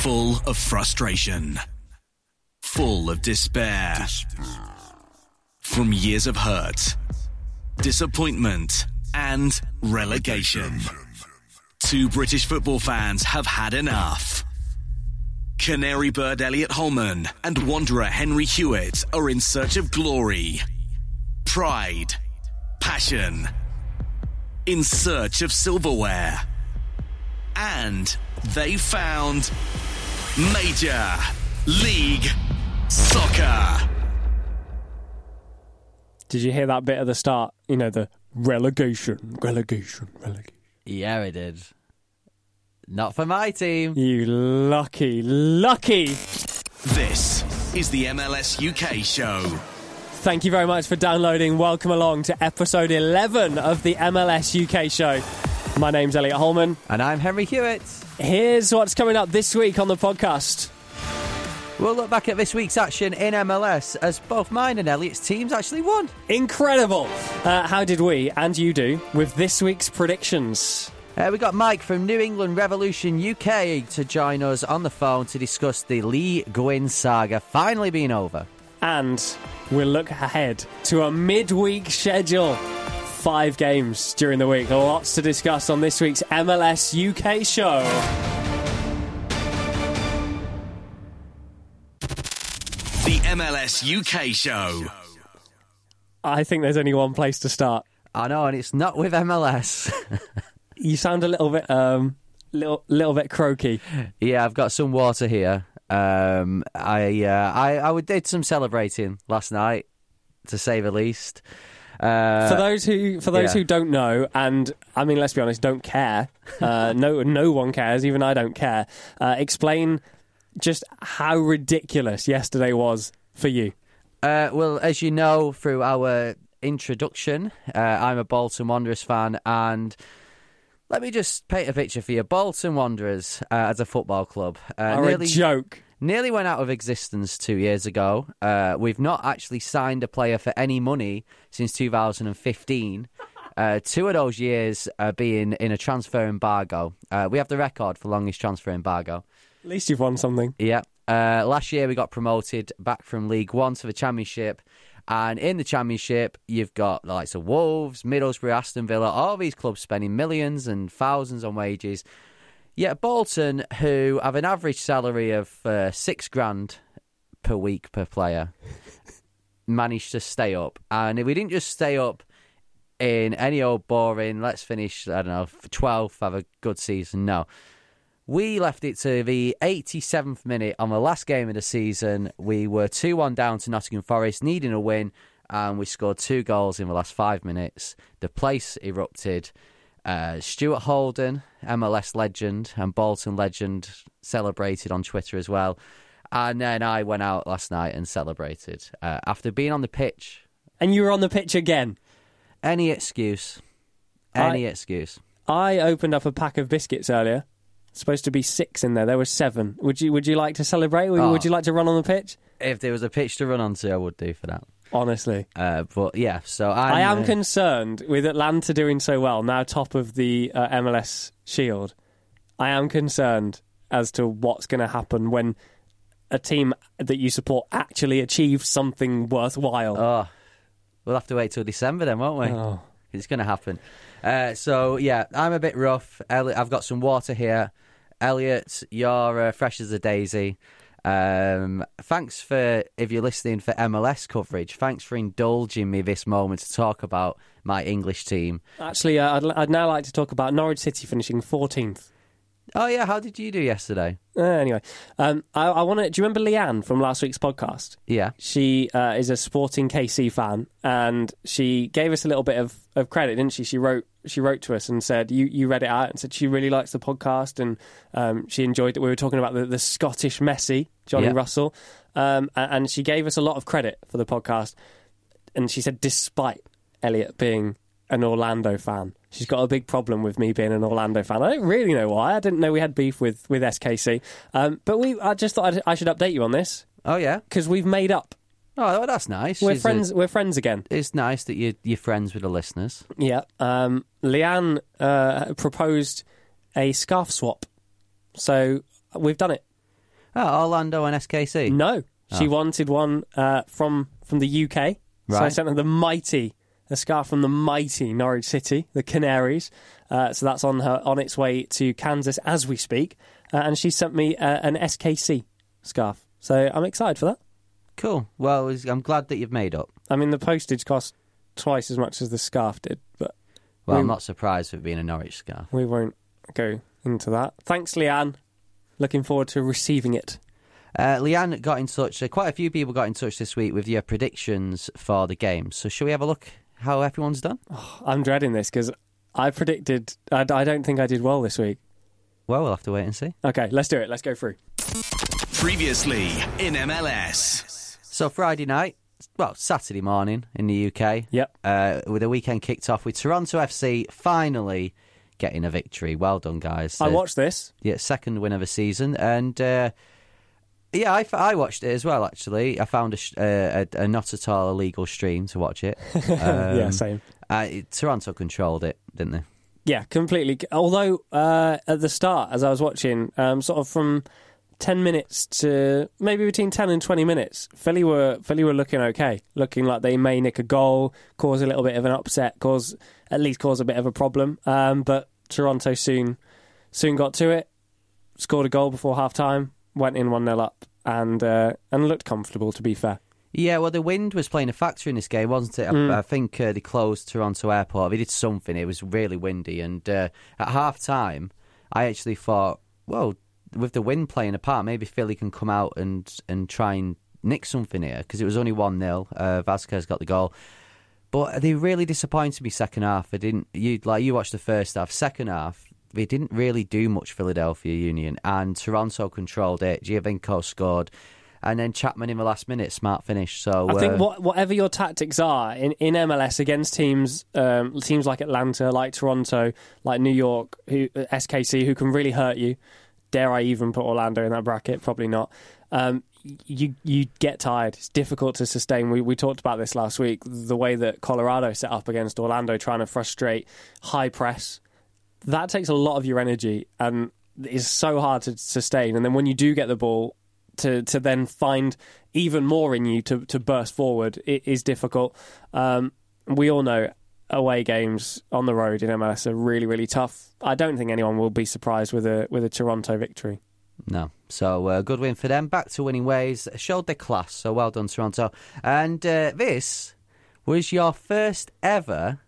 Full of frustration. Full of despair. From years of hurt, disappointment, and relegation. Two British football fans have had enough. Canary bird Elliot Holman and Wanderer Henry Hewitt are in search of glory, pride, passion, in search of silverware. And they found Major League Soccer. Did you hear that bit at the start? You know, the relegation, relegation, relegation. Yeah, I did. Not for my team. You lucky, lucky. This is the MLS UK show. Thank you very much for downloading. Welcome along to episode 11 of the MLS UK show. My name's Elliot Holman. And I'm Henry Hewitt. Here's what's coming up this week on the podcast. We'll look back at this week's action in MLS as both mine and Elliot's teams actually won. Incredible! Uh, how did we and you do with this week's predictions? Uh, we got Mike from New England Revolution UK to join us on the phone to discuss the Lee Nguyen saga finally being over. And we'll look ahead to a midweek schedule. Five games during the week. Lots to discuss on this week's MLS UK show. The MLS UK show. I think there's only one place to start. I know, and it's not with MLS. you sound a little bit, um, little, little bit croaky. Yeah, I've got some water here. Um, I, uh, I, I did some celebrating last night, to say the least. Uh, for those who for those yeah. who don't know, and I mean, let's be honest, don't care. Uh, no, no one cares. Even I don't care. Uh, explain just how ridiculous yesterday was for you. Uh, well, as you know through our introduction, uh, I'm a Bolton Wanderers fan, and let me just paint a picture for you. Bolton Wanderers uh, as a football club are nearly, a joke. Nearly went out of existence two years ago. Uh, we've not actually signed a player for any money since 2015. Uh, two of those years uh, being in a transfer embargo. Uh, we have the record for longest transfer embargo. At least you've won something. Yeah. Uh, last year we got promoted back from League One to the Championship. And in the Championship, you've got the likes of Wolves, Middlesbrough, Aston Villa, all these clubs spending millions and thousands on wages. Yet Bolton, who have an average salary of uh, six grand per week per player, managed to stay up. And if we didn't just stay up in any old boring, let's finish, I don't know, 12th, have a good season, no. We left it to the 87th minute on the last game of the season. We were 2 1 down to Nottingham Forest, needing a win, and we scored two goals in the last five minutes. The place erupted. Uh, Stuart Holden, MLS legend and Bolton legend, celebrated on Twitter as well. And then I went out last night and celebrated uh, after being on the pitch. And you were on the pitch again. Any excuse. Any I- excuse. I opened up a pack of biscuits earlier, Supposed to be six in there. There were seven. Would you Would you like to celebrate? Would, Oh. would you like to run on the pitch? If there was a pitch to run onto, I would do for that. Honestly, Uh, but yeah, so I'm, I am uh, concerned with Atlanta doing so well now, top of the uh, MLS Shield. I am concerned as to what's going to happen when a team that you support actually achieves something worthwhile. Oh, we'll have to wait till December then, won't we? Oh. It's going to happen. Uh, so yeah, I'm a bit rough. Elliot, I've got some water here. Elliot, you're uh, fresh as a daisy. Um, thanks for if you're listening for MLS coverage. Thanks for indulging me this moment to talk about my English team. Actually, uh, I'd, I'd now like to talk about Norwich City finishing 14th. Oh yeah, how did you do yesterday? Uh, anyway, um, I, I want to. Do you remember Leanne from last week's podcast? Yeah, She uh, is a Sporting KC fan, and she gave us a little bit of, of credit, didn't she? She wrote she wrote to us and said you, you read it out and said she really likes the podcast and um, she enjoyed that we were talking about the, the Scottish Messi, Johnny Yeah. Russell, um, and she gave us a lot of credit for the podcast. And she said, despite Elliot being an Orlando fan, she's got a big problem with me being an Orlando fan. I don't really know why. I didn't know we had beef with with SKC, um, but we. I just thought I'd, I should update you on this Oh yeah. because we've made up. Oh, that's nice. We're She's a- friends. we're friends again. it's nice that you you're friends with the listeners. Yeah. Um, Leanne uh, proposed a scarf swap, so we've done it. Oh, Orlando and SKC. No, she wanted one uh, from from the UK, right. so I sent her the mighty a scarf from the mighty Norwich City, the Canaries. Uh, so that's on her on its way to Kansas as we speak, uh, and she sent me uh, an SKC scarf. So I'm excited for that. Cool. Well, I'm glad that you've made up. I mean, the postage cost twice as much as the scarf did, but Well, I'm Mm. not surprised for being a Norwich scarf. we won't go into that. Thanks, Leanne. Looking forward to receiving it. Uh, Leanne got in touch. Uh, quite a few people got in touch this week with your predictions for the game. So, shall we have a look how everyone's done? I'm dreading this because I predicted. I, I don't think I did well this week. Well, we'll have to wait and see. Okay, let's do it. Let's go through. Previously in MLS. So, Friday night, well, Saturday morning in the UK, Yep. uh, with the weekend kicked off with Toronto FC finally getting a victory. Well done, guys. I Uh, watched this. Yeah, second win of the season, and uh, yeah, I, I watched it as well. Actually, I found a, sh- uh, a, a not at all illegal stream to watch it. yeah, Um, same. uh, Toronto controlled it, didn't they? Yeah, completely. Although uh, at the start, as I was watching, um, sort of from ten minutes to maybe between ten and twenty minutes, Philly were Philly were looking okay, looking like they may nick a goal, cause a little bit of an upset, cause at least cause a bit of a problem. Um, but Toronto soon soon got to it, scored a goal before half time, went in one 0 up, and uh, and looked comfortable. To be fair, Yeah, well, the wind was playing a factor in this game, wasn't it? Mm. I, I think uh, they closed Toronto Airport. They did something. It was really windy, and uh, at half time, I actually thought, well, with the wind playing a part, maybe Philly can come out and and try and nick something here because it was only one 0 uh, Vázquez got the goal. But they really disappointed me second half. They didn't. You like you watched the first half. Second half, they didn't really do much. Philadelphia Union and Toronto controlled it. Giovinco scored, and then Chapman in the last minute, smart finish. So I think uh, what, whatever your tactics are in, in MLS against teams um, teams like Atlanta, like Toronto, like New York, who uh, SKC, who can really hurt you. Dare I even put Orlando in that bracket? Probably not. Um, you you get tired. It's difficult to sustain. We we talked about this last week. The way that Colorado set up against Orlando, trying to frustrate high press, that takes a lot of your energy and is so hard to sustain. And then when you do get the ball, to to then find even more in you to to burst forward it is difficult. Um, we all know away games on the road in MLS are really really tough. I don't think anyone will be surprised with a with a Toronto victory. No. So uh, good win for them. Back to winning ways. Showed their class. So well done, Toronto. And uh, this was your first ever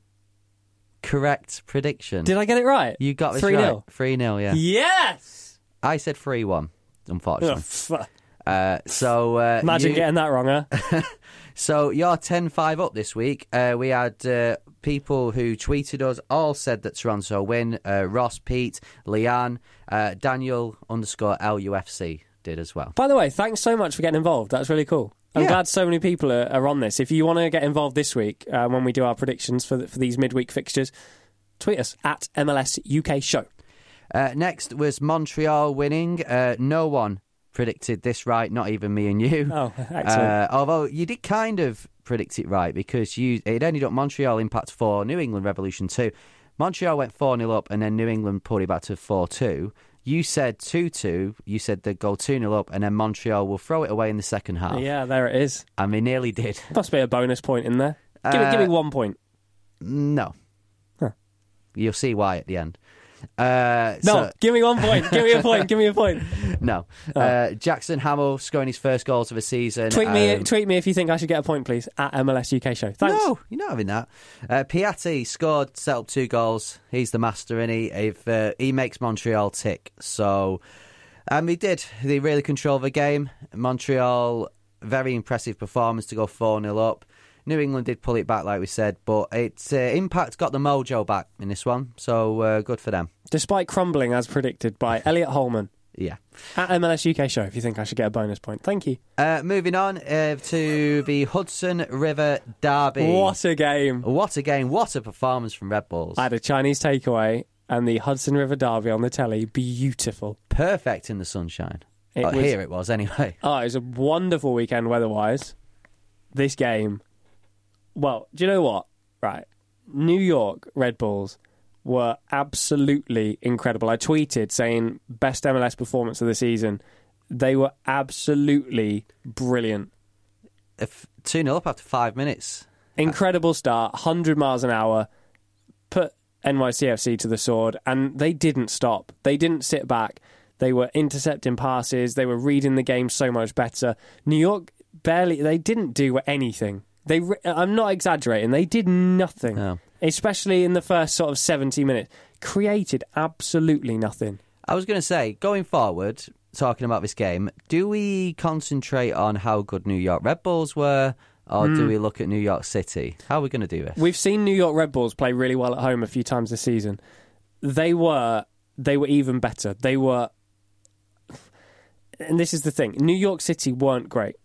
correct prediction. Did I get it right? you got this three right. 0 Three 0 Yeah. Yes. I said three one. Oh, Unfortunately. f- Uh, so uh, Imagine you- getting that wrong, huh? So you're 10-5 up this week. Uh, we had uh, people who tweeted us all said that Toronto win. Uh, Ross, Pete, Leanne, uh, Daniel underscore LUFC did as well. By the way, thanks so much for getting involved. That's really cool. I'm Yeah. glad so many people are, are on this. If you want to get involved this week uh, when we do our predictions for the, for these midweek fixtures, tweet us at MLS UK Show. Uh, next was Montreal winning. Uh, no one predicted this right, not even me and you. Oh. Uh, although you did kind of predict it right because you it ended up Montreal Impact 4, New England Revolution 2. Montreal went 4 0 up and then New England pulled it back to 4 2. You said 2 2. You said they'd go 2 0 up and then Montreal will throw it away in the second half. yeah, there it is. And they nearly did. Must be a bonus point in there. Give, me, give me Uh, one point. No. Huh. You'll see why at the end. Uh, No, so- give me one point. Give me a point. Give me a point. no. Uh, Jackson Hamill scoring his first goals of the season. Tweet me. Um, tweet me if you think I should get a point, please. At MLS UK Show. Thanks. No, you're not having that. Uh, Piatti scored, set up two goals. He's the master, and he if uh, he makes Montreal tick. So, um, he did. They really controlled the game. Montreal, very impressive performance to go four 0 up. New England did pull it back, like we said, but it's uh, Impact got the mojo back in this one, so uh, good for them. Despite crumbling as predicted by Elliot Holman. Yeah. At MLS UK Show, if you think I should get a bonus point. Thank you. Uh, moving on uh, to the Hudson River Derby. What a game. What a game! What a performance from Red Bulls. I had a Chinese takeaway and the Hudson River Derby on the telly. Beautiful. Perfect in the sunshine. It Oh, was- Here it was, anyway. Oh, it was a wonderful weekend weather-wise. This game, well, do you know what? Right, New York Red Bulls were absolutely incredible. I tweeted saying best MLS performance of the season. They were absolutely brilliant. If 2 0 up after five minutes. Incredible start, 100 miles an hour, put NYCFC to the sword, and they didn't stop. They didn't sit back. They were intercepting passes. They were reading the game so much better. New York barely, they didn't do anything. They, re- I'm not exaggerating. They did nothing, No. especially in the first sort of 70 minutes. Created absolutely nothing. I was going to say, going forward, talking about this game, do we concentrate on how good New York Red Bulls were, or Hmm. do we look at New York City? How are we going to do this? We've seen New York Red Bulls play really well at home a few times this season. They were they were even better. They were and this is the thing. New York City weren't great,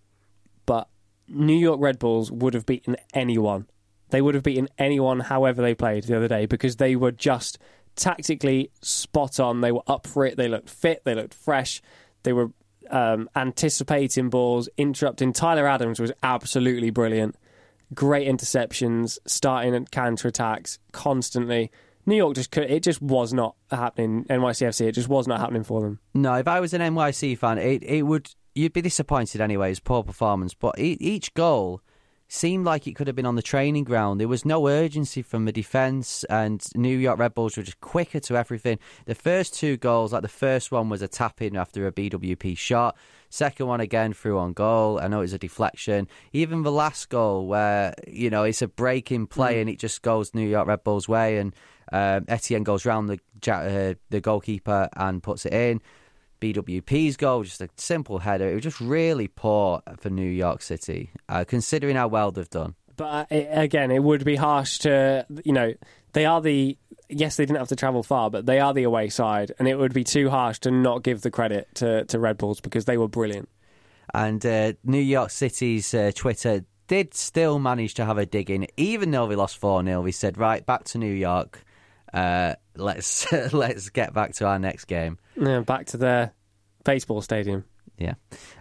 New York Red Bulls would have beaten anyone. They would have beaten anyone however they played the other day because they were just tactically spot on. They were up for it. They looked fit. They looked fresh. They were um, anticipating balls, interrupting. Tyler Adams was absolutely brilliant. Great interceptions, starting and counter attacks constantly. New York just could, it just was not happening. NYCFC, it just was not happening for them. No, if I was an NYC fan, it, it would you'd be disappointed anyway. It's poor performance, but e- each goal seemed like it could have been on the training ground. There was no urgency from the defence, and New York Red Bulls were just quicker to everything. The first two goals, like the first one was a tap in after a BWP shot. Second one again through on goal. I know it was a deflection. Even the last goal, where you know it's a break in play and it just goes New York Red Bulls way, and um, Etienne goes round the uh, the goalkeeper and puts it in. BWP's goal, just a simple header. It was just really poor for New York City, uh, considering how well they've done. But uh, it, again, it would be harsh to, you know, they are the, yes, they didn't have to travel far, but they are the away side, and it would be too harsh to not give the credit to, to Red Bulls because they were brilliant. And uh, New York City's uh, Twitter did still manage to have a dig in, even though they lost 4 0. They said, right, back to New York. Uh, let's let's get back to our next game. Yeah, back to their baseball stadium. Yeah.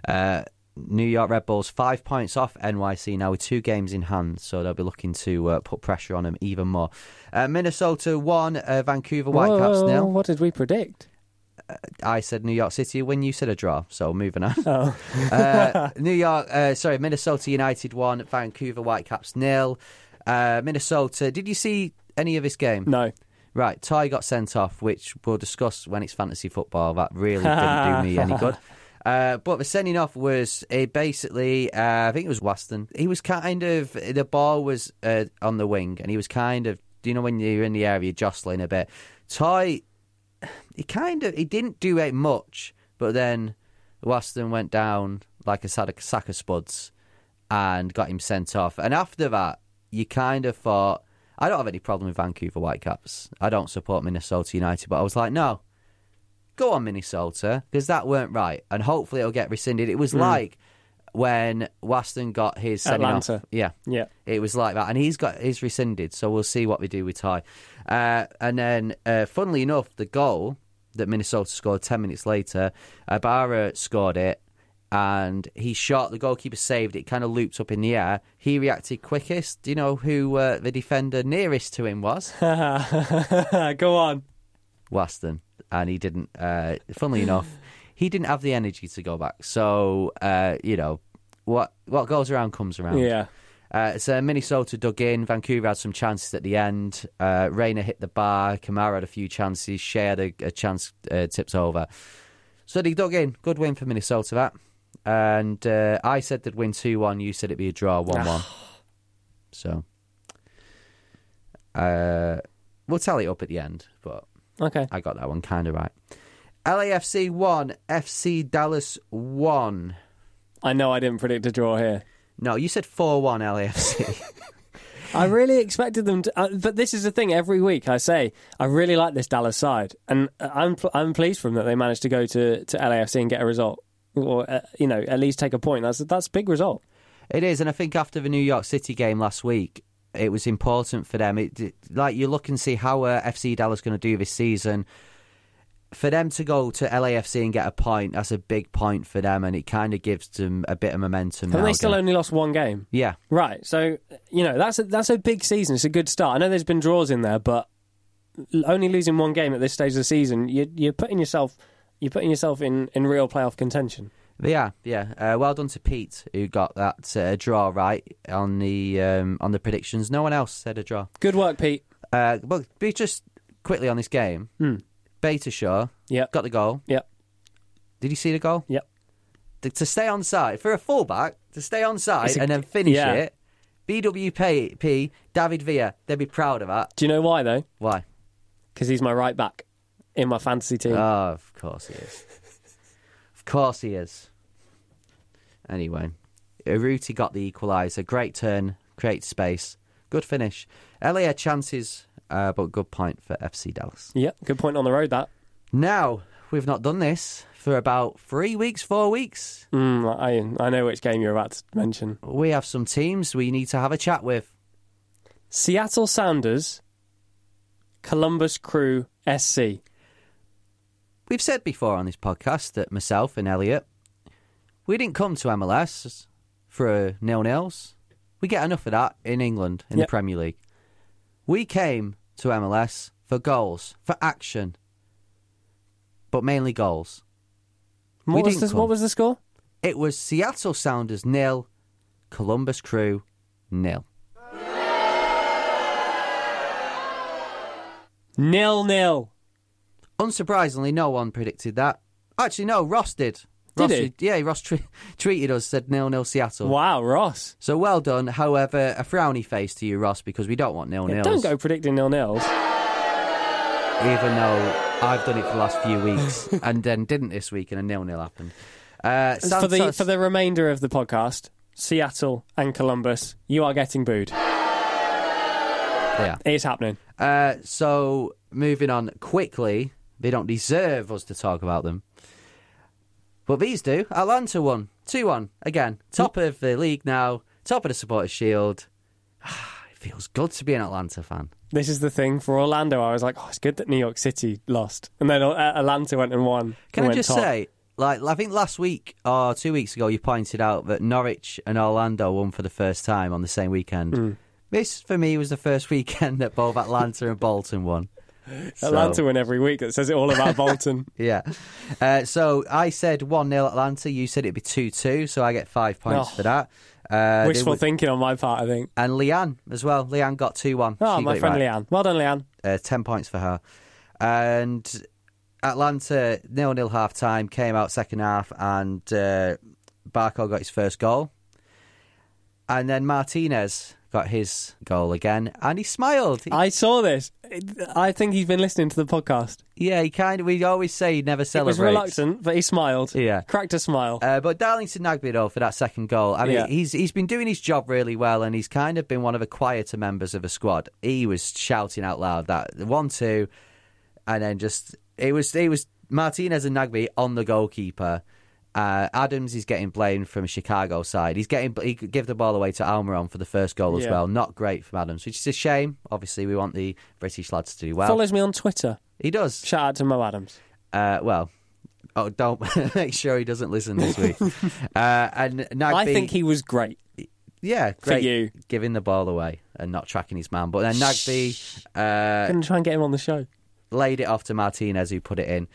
Uh, New York Red Bulls five points off NYC now with two games in hand, so they'll be looking to uh, put pressure on them even more. Uh, Minnesota one, uh, Vancouver Whitecaps Whoa, nil. What did we predict? I said New York City when you said a draw, so moving on. Oh, uh, New York, uh, sorry, Minnesota United one, Vancouver Whitecaps nil. Uh, Minnesota, did you see any of this game? no. Right, Ty got sent off, which we'll discuss when it's fantasy football. That really didn't do me any good. Uh, but the sending off was uh, basically, uh, I think it was Waston. He was kind of, the ball was uh, on the wing, and he was kind of, you know when you're in the area, jostling a bit. Ty, he kind of, he didn't do it much, but then Waston went down like a sack of, sack of spuds and got him sent off. And after that, you kind of thought, I don't have any problem with Vancouver Whitecaps. I don't support Minnesota United, but I was like, no, go on Minnesota because that weren't right, and hopefully it'll get rescinded. It was like when Waston got his sending off. Yeah, Yeah. it was like that, and he's got his rescinded. So we'll see what we do with Ty. Uh, and then, uh, funnily enough, the goal that Minnesota scored 10 minutes later. Ibarra scored it, and he shot, the goalkeeper saved it, kind of looped up in the air. He reacted quickest. Do you know who uh, the defender nearest to him was? Go on. Waston, and he didn't. Uh, funnily enough, he didn't have the energy to go back. So uh, you know what what goes around comes around. Yeah. Uh, so Minnesota dug in. Vancouver had some chances at the end. Uh, Reyna hit the bar. Kamara had a few chances. Shea had a, a chance uh, tipped over. So they dug in. Good win for Minnesota. That. And uh, I said they'd win two one. You said it'd be a draw one one. so uh, we'll tally it up at the end, but Okay. I got that one kind of right. LAFC one, FC Dallas one. I know I didn't predict a draw here. No, you said four one LAFC. I really expected them to, uh, but this is the thing. Every week I say I really like this Dallas side, and uh, I'm pl- I'm pleased for them that they managed to go to, to LAFC and get a result, or uh, you know at least take a point. That's that's a big result. It is, and I think after the New York City game last week, it was important for them. It, like you look and see how uh, FC Dallas going to do this season. For them to go to LAFC and get a point, that's a big point for them, and it kind of gives them a bit of momentum. Haven't they still again. only lost one game? yeah, Right. So you know that's a, that's a big season. It's a good start. I know there's been draws in there, but only losing one game at this stage of the season, you, you're putting yourself you're putting yourself in, in real playoff contention. yeah, yeah. Uh, well done to Pete who got that uh, draw right on the um, on the predictions. No one else said a draw. Good work, Pete. Uh, but be just quickly on this game. Hmm. Beta Shaw Yep. got the goal. Yep. Did you see the goal? Yep. to, to stay on side for a fullback to stay on side a- and then finish yeah. it. BWP David Villa, they'd be proud of that. Do you know why though? Why? Because he's my right back in my fantasy team. Oh, of course he is. of course he is. Anyway, Aruti got the equaliser. Great turn, great space, good finish. Had chances, uh, but good point for FC Dallas. Yep. Good point on the road. That. Now we've not done this for about three weeks, four weeks. Mm, I I know which game you're about to mention. We have some teams we need to have a chat with. Seattle Sounders, Columbus Crew SC. We've said before on this podcast that myself and Elliot, we didn't come to MLS for nil nils. We get enough of that in England in Yep. the Premier League. We came to MLS for goals, for action, but mainly goals. What was, the, what was the score? It was Seattle Sounders nil, Columbus Crew nil. Nil nil. Unsurprisingly, no one predicted that. Actually, no, Ross did. Did Ross, he? Yeah, Ross tre- tweeted us, said nil nil Seattle. Wow, Ross. So well done. However, a frowny face to you, Ross, because we don't want nil Yeah, nils. don't go predicting nil nils. Even though I've done it for the last few weeks and then didn't this week, and a nil nil happened. Uh, For the for the remainder of the podcast, Seattle and Columbus, you are getting booed. yeah. It's happening. Uh, so moving on quickly, they don't deserve us to talk about them, but these do. Atlanta won two one again, top of the league now, top of the Supporters Shield. it feels good to be an Atlanta fan. This is the thing for Orlando. I was like, oh, it's good that New York City lost, and then uh, Atlanta went and won. Can and I just top. say, like, I think last week or two weeks ago, you pointed out that Norwich and Orlando won for the first time on the same weekend. Hmm. This, for me, was the first weekend that both Atlanta and Bolton won. So, Atlanta win every week. That says it all about Bolton. Yeah. Uh, so I said 1 0 Atlanta. You said it'd be 2 2. So I get five points Oh. for that. Uh, Wishful thinking on my part, I think. And Leanne as well. Leanne got 2 1. Oh, She my friend right. Leanne. Well done, Leanne. uh, 10 points for her. And Atlanta, nil nil half time, came out second half, and uh, Barco got his first goal. And then Martinez got his goal again, and he smiled. I saw this. I think he's been listening to the podcast. yeah, he kind of, we always say he never He was celebrates. reluctant, but he smiled. Yeah. Cracked a smile. Uh, but Darlington Nagbe though for that second goal. I mean, Yeah. he's he's been doing his job really well, and he's kind of been one of the quieter members of the squad. He was shouting out loud that one two, and then just it was it was Martinez and Nagbe on the goalkeeper. Uh, Adams is getting blamed from Chicago side. He's getting he could give the ball away to Almiron for the first goal as Yeah. well. Not great from Adams, which is a shame. Obviously, we want the British lads to do well. Follows me on Twitter. he does. Shout out to Mo Adams. Uh, well, oh, don't make sure he doesn't listen this week. uh, and Nagbe, I think he was great. yeah, great, you. giving the ball away and not tracking his man. But then Nagbe uh, to try and get him on the show. laid it off to Martinez, who put it in.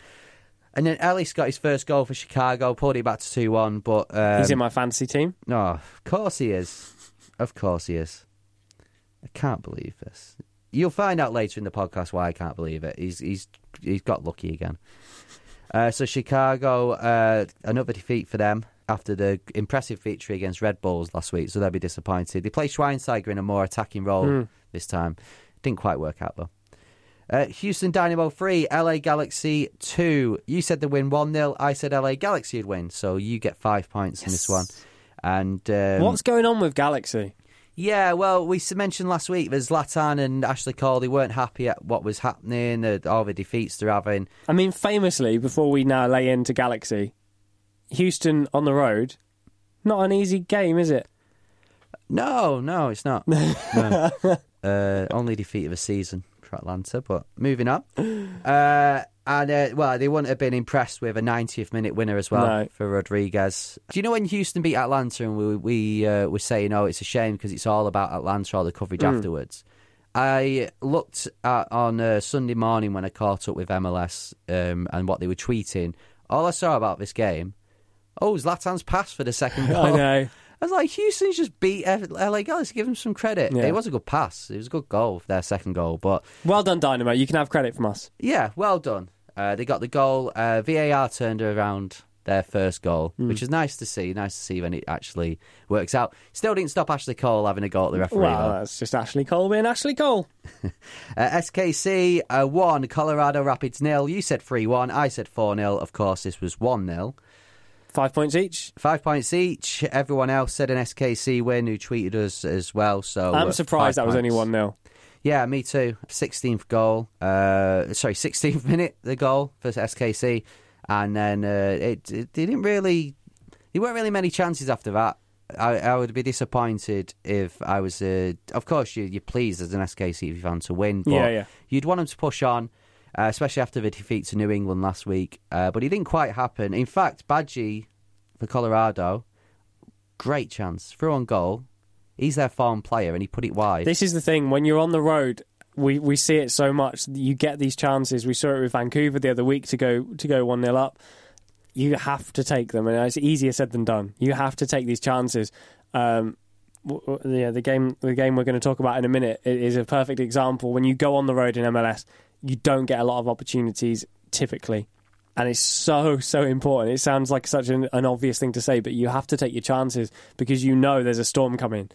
And then Ellis got his first goal for Chicago, pulled it back to 2 1. But um, He's in my fantasy team. no, of course he is. Of course he is. I can't believe this. You'll find out later in the podcast why I can't believe it. He's he's he's got lucky again. Uh, so Chicago, uh, another defeat for them after the impressive victory against Red Bulls last week. So they'll be disappointed. They play Schweinsteiger in a more attacking role this time. Didn't quite work out though. Uh, Houston Dynamo 3, LA Galaxy 2. You said they win 1 0. I said LA Galaxy would win. So you get five points in this one. And um, What's going on with Galaxy? yeah, well, we mentioned last week that Zlatan and Ashley Cole, they weren't happy at what was happening, all the defeats they're having. I mean, famously, before we now lay into Galaxy, Houston on the road, not an easy game, is it? No, no, it's not. No. uh, only defeat of a season for Atlanta, but moving on. Uh, and, uh, well, they wouldn't have been impressed with a 90th minute winner as well No. for Rodriguez. Do you know when Houston beat Atlanta and we, we uh, were saying, oh, it's a shame because it's all about Atlanta, all the coverage afterwards? I looked at on uh, Sunday morning when I caught up with MLS um, and what they were tweeting. All I saw about this game, oh, Zlatan's pass for the second goal. I know. I was like, Houston's just beat LA Galaxy. Give them some credit. Yeah. It was a good pass. It was a good goal, for their second goal. But Well done, Dynamo. You can have credit from us. yeah, well done. Uh, they got the goal. Uh, VAR turned around their first goal, Hmm. which is nice to see. Nice to see when it actually works out. Still didn't stop Ashley Cole having a go at the referee. Well, though. that's just Ashley Cole being Ashley Cole. Uh, SKC uh, 1, Colorado Rapids nil. You said 3 1. I said 4 0. Of course, this was 1 0. Five points each. Five points each. Everyone else said an SKC win who tweeted us as well. So I'm uh, surprised that was only points. 1 0. Yeah, me too. 16th goal. Uh, sorry, 16th minute, the goal for SKC. And then uh, it, it they didn't really, there weren't really many chances after that. I, I would be disappointed if I was, uh, of course, you, you're pleased as an SKC if you fan to win, but Yeah, yeah. you'd want them to push on, uh, especially after the defeat to New England last week. Uh, but it didn't quite happen. In fact, Badji for Colorado, great chance. Through on goal. He's their farm player and he put it wide. This is the thing. When you're on the road, we, we see it so much. You get these chances. We saw it with Vancouver the other week to go to go one 0 up. You have to take them, and it's easier said than done. You have to take these chances. Um, yeah, the game the game we're going to talk about in a minute is a perfect example. When you go on the road in MLS, you don't get a lot of opportunities typically, and it's so so important. It sounds like such an, an obvious thing to say, but you have to take your chances because you know there's a storm coming,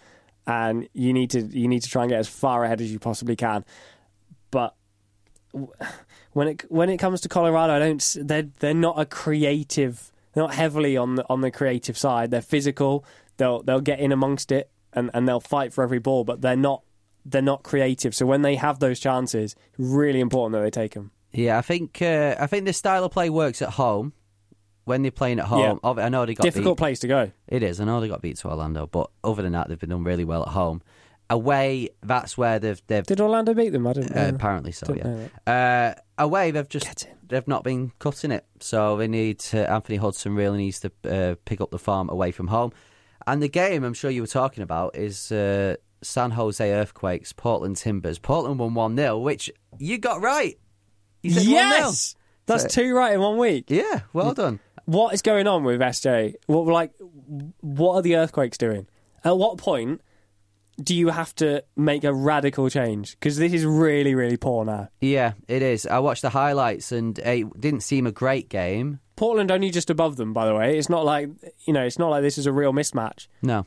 and you need to you need to try and get as far ahead as you possibly can. But when it when it comes to Colorado, I don't. They're they're not a creative. They're not heavily on the on the creative side. They're physical. They'll they'll get in amongst it and, and they'll fight for every ball. But they're not they're not creative. So when they have those chances, really important that they take them. Yeah, I think uh, I think this style of play works at home when they're playing at home. Yeah. I know they got Difficult beat. place to go. It is. I know they got beat to Orlando, but other than that, they've been done really well at home. Away, that's where they've they've Did Orlando beat them? I didn't. uh, know. apparently so. Didn't Yeah. Uh, away, they've just they've not been cutting it. So they need to, Anthony Hudson really needs to uh, pick up the farm away from home. And the game I'm sure you were talking about is uh, San Jose Earthquakes, Portland Timbers. Portland won one 0 which you got right. You said 1-0. yes, that's So- two right in one week. Yeah, well mm. done. What is going on with SJ? What like what are the earthquakes doing? At what point do you have to make a radical change? Because this is really really poor now. Yeah, it is. I watched the highlights and it didn't seem a great game. Portland only just above them, by the way. It's not like you know, it's not like this is a real mismatch. No.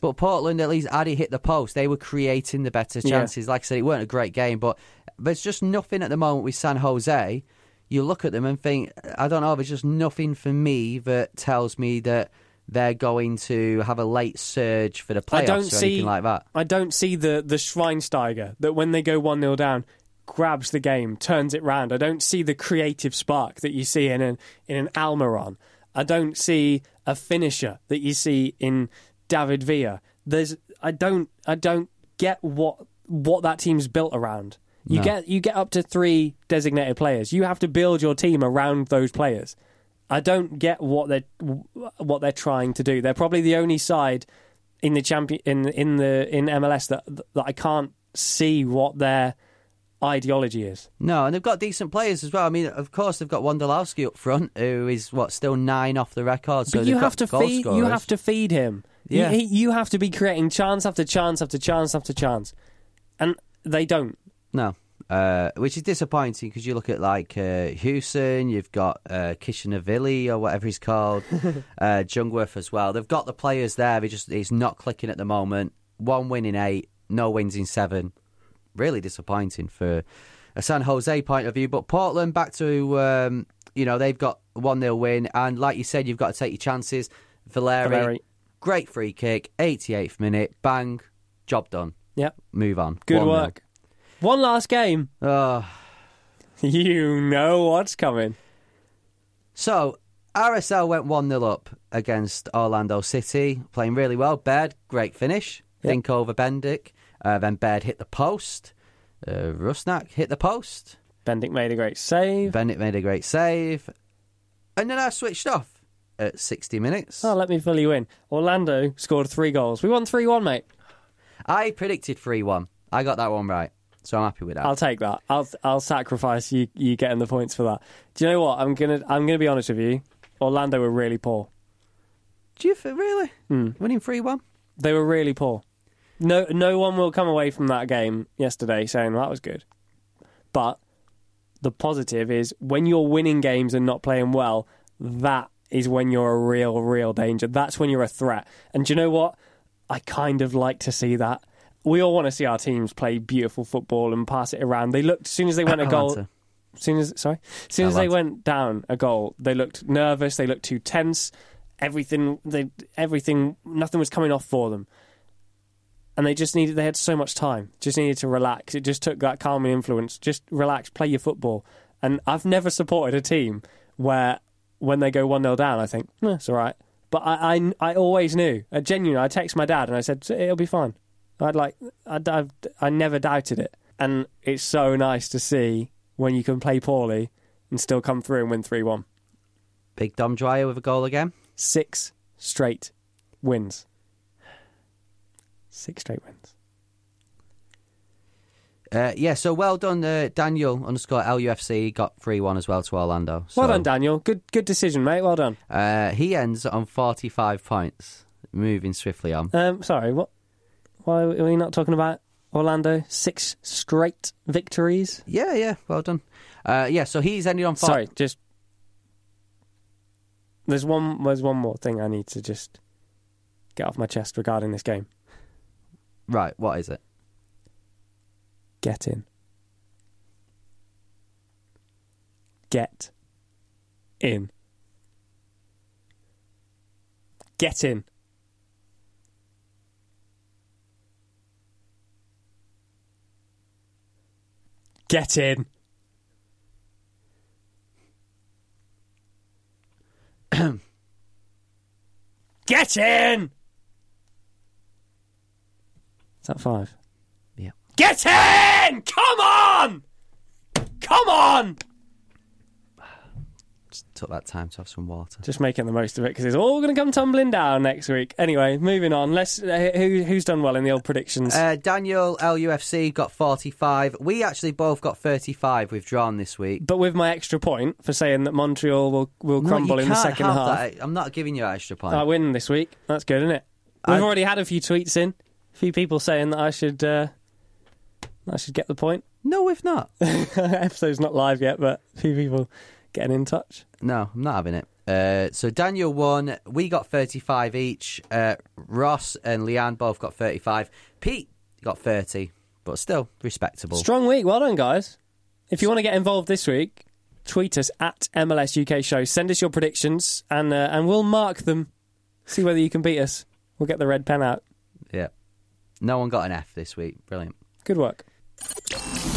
But Portland, at least, Addy hit the post. They were creating the better Yeah. chances. Like I said, it weren't a great game, but there's just nothing at the moment with San Jose. You look at them and think, I don't know, there's just nothing for me that tells me that they're going to have a late surge for the playoffs I don't or see anything like that. I don't see the the Schweinsteiger that when they go one 0 down grabs the game, turns it round. I don't see the creative spark that you see in an in an Almiron. I don't see a finisher that you see in David Villa. There's I don't I don't get what what that team's built around. You No. get you get up to three designated players. You have to build your team around those players. I don't get what they're what they're trying to do. They're probably the only side in the champion in in the in MLS that that I can't see what their ideology is. No, and they've got decent players as well. I mean, of course, they've got Wondolowski up front, who is what still nine off the record. So but you they've to feed. You have to feed him. Yeah. You, you have to be creating chance after chance after chance after chance, and they don't. No. Uh, which is disappointing because you look at like uh, Houston, you've got uh, Kishinavili or whatever he's called, uh, Jungwirth as well. They've got the players there. They just it's not clicking at the moment. One win in eight, no wins in seven. Really disappointing for a San Jose point of view. But Portland back to um, you know they've got one 0 win, and like you said, you've got to take your chances. Valeri, Valeri. Great free kick, 88th minute, bang, job done. Yep. Move on. Good 1-0. work. One last game. Oh, You know what's coming. So, RSL went 1 0 up against Orlando City, playing really well. Baird, great finish. Yep. Think over Bendik. Uh, then Baird hit the post. Uh, Rusnak hit the post. Bendik made a great save. Bendik made a great save. And then I switched off at 60 minutes. Oh, let me fill you in. Orlando scored three goals. We won 3 1, mate. I predicted 3 1. I got that one right. So I'm happy with that. I'll take that. I'll I'll sacrifice you you getting the points for that. Do you know what? I'm gonna I'm gonna be honest with you. Orlando were really poor. Do you feel really? Hmm. Winning 3 1? They were really poor. No no one will come away from that game yesterday saying that was good. But the positive is when you're winning games and not playing well, that is when you're a real, real danger. That's when you're a threat. And do you know what? I kind of like to see that. We all want to see our teams play beautiful football and pass it around. They looked as soon as they went a goal. Soon as sorry, as soon as they went down a goal, they looked nervous. They looked too tense. Everything, they, everything, nothing was coming off for them, and they just needed. They had so much time. Just needed to relax. It just took that calming influence. Just relax, play your football. And I've never supported a team where when they go one 0 down, I think eh, it's all right. But I, I, I always knew. I genuinely, I text my dad and I said it'll be fine. I'd like, I'd, I've, I never doubted it, and it's so nice to see when you can play poorly and still come through and win three one. Big Dom Dwyer with a goal again. Six straight wins. Six straight wins. Uh, yeah, so well done, uh, Daniel underscore LUFC got 3 1 as well to Orlando. Well done, Daniel. Good, good decision, mate. Well done. Uh, he ends on 45 points, moving swiftly on. Um, sorry, what? Why are we not talking about Orlando? Six straight victories. Yeah, yeah, well done. Uh, yeah, so he's ended on 40. Sorry, just there's one. There's one more thing I need to just get off my chest regarding this game. Right, what is it? Get in. Get in. Get in. Get in. Get in! Is that five? Get in! Come on! Come on! Just took that time to have some water. Just making the most of it because it's all going to come tumbling down next week. Anyway, moving on. Let's. Uh, who, who's done well in the old predictions? Uh, Daniel LUFC got 45. We actually both got 35 withdrawn this week. but with my extra point for saying that Montreal will will No, crumble in the second half. that. I'm not giving you an extra point. I win this week. That's good, isn't it? We've I- already had a few tweets in. A few people saying that I should. Uh, I should get the point. no, we've not. Episode's not live yet, but a few people getting in touch. No, I'm not having it. Uh, so Daniel won. We got 35 each. Uh, Ross and Leanne both got 35. Pete got 30, but still respectable. Strong week. Well done, guys. If you want to get involved this week, tweet us at MLS UK Show. Send us your predictions, and uh, and we'll mark them. See whether you can beat us. We'll get the red pen out. Yeah. No one got an F this week. Brilliant. Good work.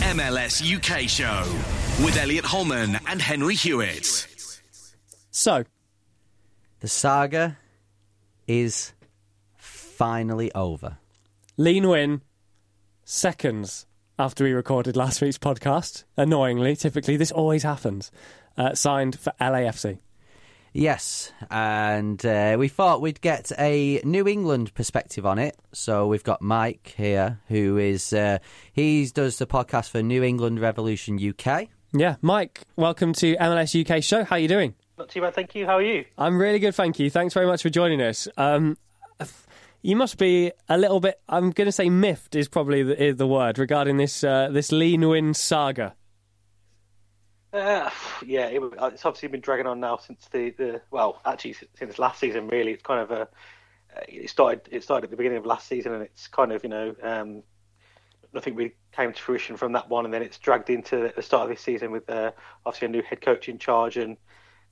MLS UK Show with Elliot Holman and Henry Hewitt. So, The saga is finally over. Lee Nguyen, seconds after we recorded last week's podcast. Annoyingly, typically this always happens. Uh, signed for LAFC. Yes, and uh, we thought we'd get a New England perspective on it. So we've got Mike here, who is uh, he does the podcast for New England Revolution UK. Yeah, Mike, welcome to MLS UK show. How are you doing? Not too bad, thank you. How are you? I'm really good, thank you. Thanks very much for joining us. Um, you must be a little bit. I'm going to say miffed is probably the, is the word regarding this uh, this Lee Nguyen saga. Uh, yeah, it, it's obviously been dragging on now since the, the well, actually since last season. Really, it's kind of a uh, it started it started at the beginning of last season, and it's kind of you know um, nothing really came to fruition from that one, and then it's dragged into the start of this season with uh, obviously a new head coach in charge, and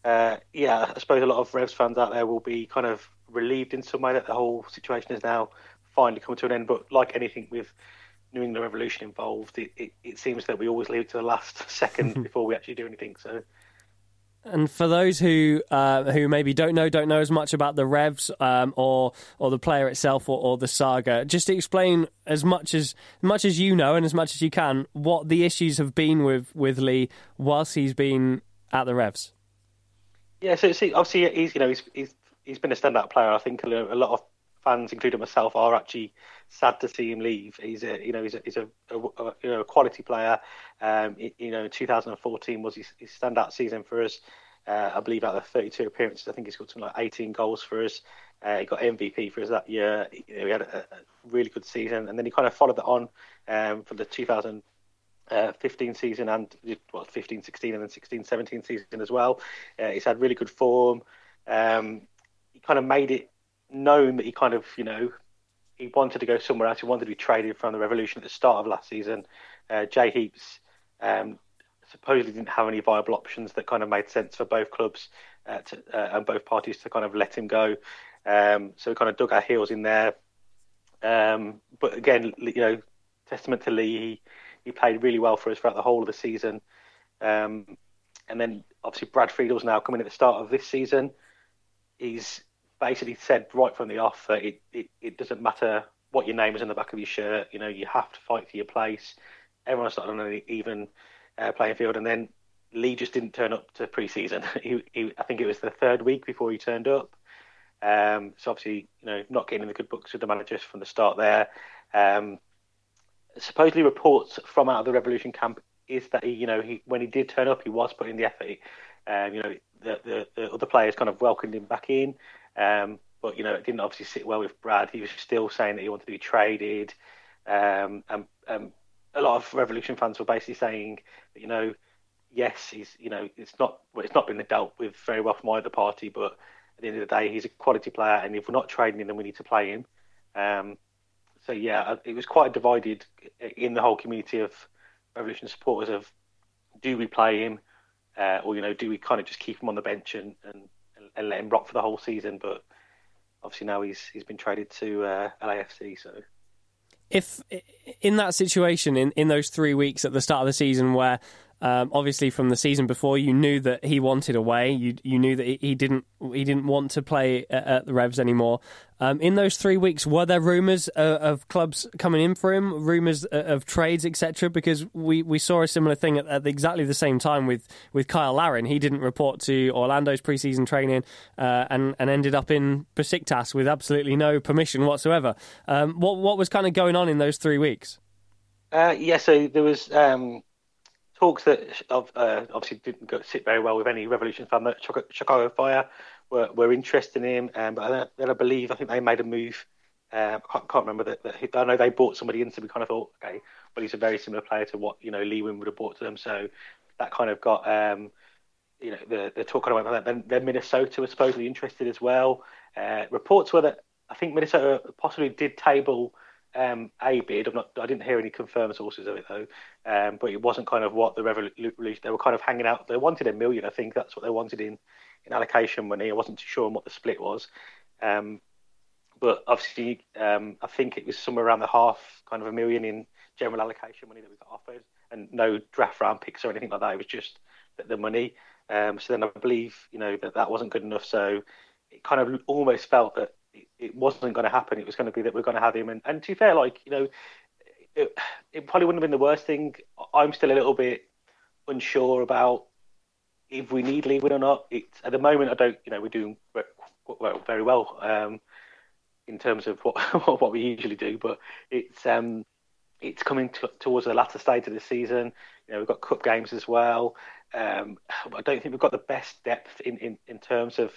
uh, yeah, I suppose a lot of Revs fans out there will be kind of relieved in some way that the whole situation is now finally come to an end. But like anything with New England Revolution involved, it, it, it seems that we always leave it to the last second before we actually do anything. So. And for those who uh, who maybe don't know don't know as much about the Revs um, or or the player itself or, or, the saga, just explain as much as much as you know and as much as you can what the issues have been with, with Lee whilst he's been at the Revs. Yeah, so see, obviously he's you know he's he's he's been a standout player. I think a lot of fans, including myself, are actually sad to see him leave. He's a you know he's a, he's a, a, a you know a quality player. Um, you know, 2014 was his, his standout season for us. Uh, I believe out of 32 appearances, I think he scored something like 18 goals for us. Uh, he got MVP for us that year. He, had a, a, really good season, and then he kind of followed that on um, for the 2015 uh, season and well, 15, 16, and then 16, 17 season as well. Uh, he's had really good form. Um, he kind of made it known that he kind of, you know, he wanted to go somewhere else. He wanted to be traded from the Revolution at the start of last season. Uh, Jay Heaps um, supposedly didn't have any viable options that kind of made sense for both clubs uh, to, uh, and both parties to kind of let him go. Um, so we kind of dug our heels in there. Um, but again, you know, testament to Lee, he, he played really well for us throughout the whole of the season. Um, and then obviously Brad Friedel's now coming at the start of this season. He's basically said right from the off that it, it, it doesn't matter what your name is in the back of your shirt. You know, you have to fight for your place. Everyone started on an even uh, playing field, and then Lee just didn't turn up to pre-season. he, he, I think it was the third week before he turned up. Um, so obviously, you know, not getting in the good books with the managers from the start there. Um, supposedly, reports from out of the Revolution camp is that he, you know, he when he did turn up, he was putting the effort. Um, you know, the, the, the other players kind of welcomed him back in. Um, but you know, it didn't obviously sit well with Brad. He was still saying that he wanted to be traded, um, and um, a lot of Revolution fans were basically saying that you know, yes, he's you know, it's not well, it's not been dealt with very well from either party, but at the end of the day, he's a quality player, and if we're not trading him, then we need to play him. Um, so yeah, it was quite divided in the whole community of Revolution supporters of do we play him, uh, or you know, do we kind of just keep him on the bench and, and and let him rock for the whole season. But obviously now he's he's been traded to uh, LAFC. So if in that situation, in in those three weeks at the start of the season where um, obviously, from the season before, you knew that he wanted away. You you knew that he didn't he didn't want to play at, at the Revs anymore. Um, in those three weeks, were there rumours uh, of clubs coming in for him, rumours uh, of trades, etc.? Because we, we saw a similar thing at, at, exactly the same time with, with Cyle Larin. He didn't report to Orlando's preseason training uh, and and ended up in Besiktas with absolutely no permission whatsoever. Um, what what was kind of going on in those three weeks? Uh, yeah, so there was. Um talks that uh, obviously didn't go, sit very well with any Revolution fan. Chicago Fire were, were interested in him, um, but then I believe I think they made a move. Um, I can't, remember that, that. I know they bought somebody in, so we kind of thought, okay, well he's a very similar player to what you know Lee Nguyen would have bought to them. So that kind of got um, you know the the talk kind of went that. Then, then Minnesota was supposedly interested as well. Uh, reports were that I think Minnesota possibly did table um, a bid. I'm not. I didn't hear any confirmed sources of it though. Um, but it wasn't kind of what the revolution. They were kind of hanging out. They wanted a million. I think that's what they wanted in in allocation money. I wasn't too sure on what the split was. Um, but obviously, um, I think it was somewhere around the half, kind of a million in general allocation money that we got offered, and no draft round picks or anything like that. It was just the, money. Um, so then I believe, you know, that that wasn't good enough. So it kind of almost felt that it wasn't going to happen. It was going to be that we're going to have him. And, and to be fair, like you know, it, it probably wouldn't have been the worst thing. I'm still a little bit unsure about if we need Lee or not. It's at the moment I don't. You know, we're doing very well um, in terms of what what we usually do, but it's um, it's coming to, towards the latter stage of the season. You know, we've got cup games as well. Um, I don't think we've got the best depth in, in, in terms of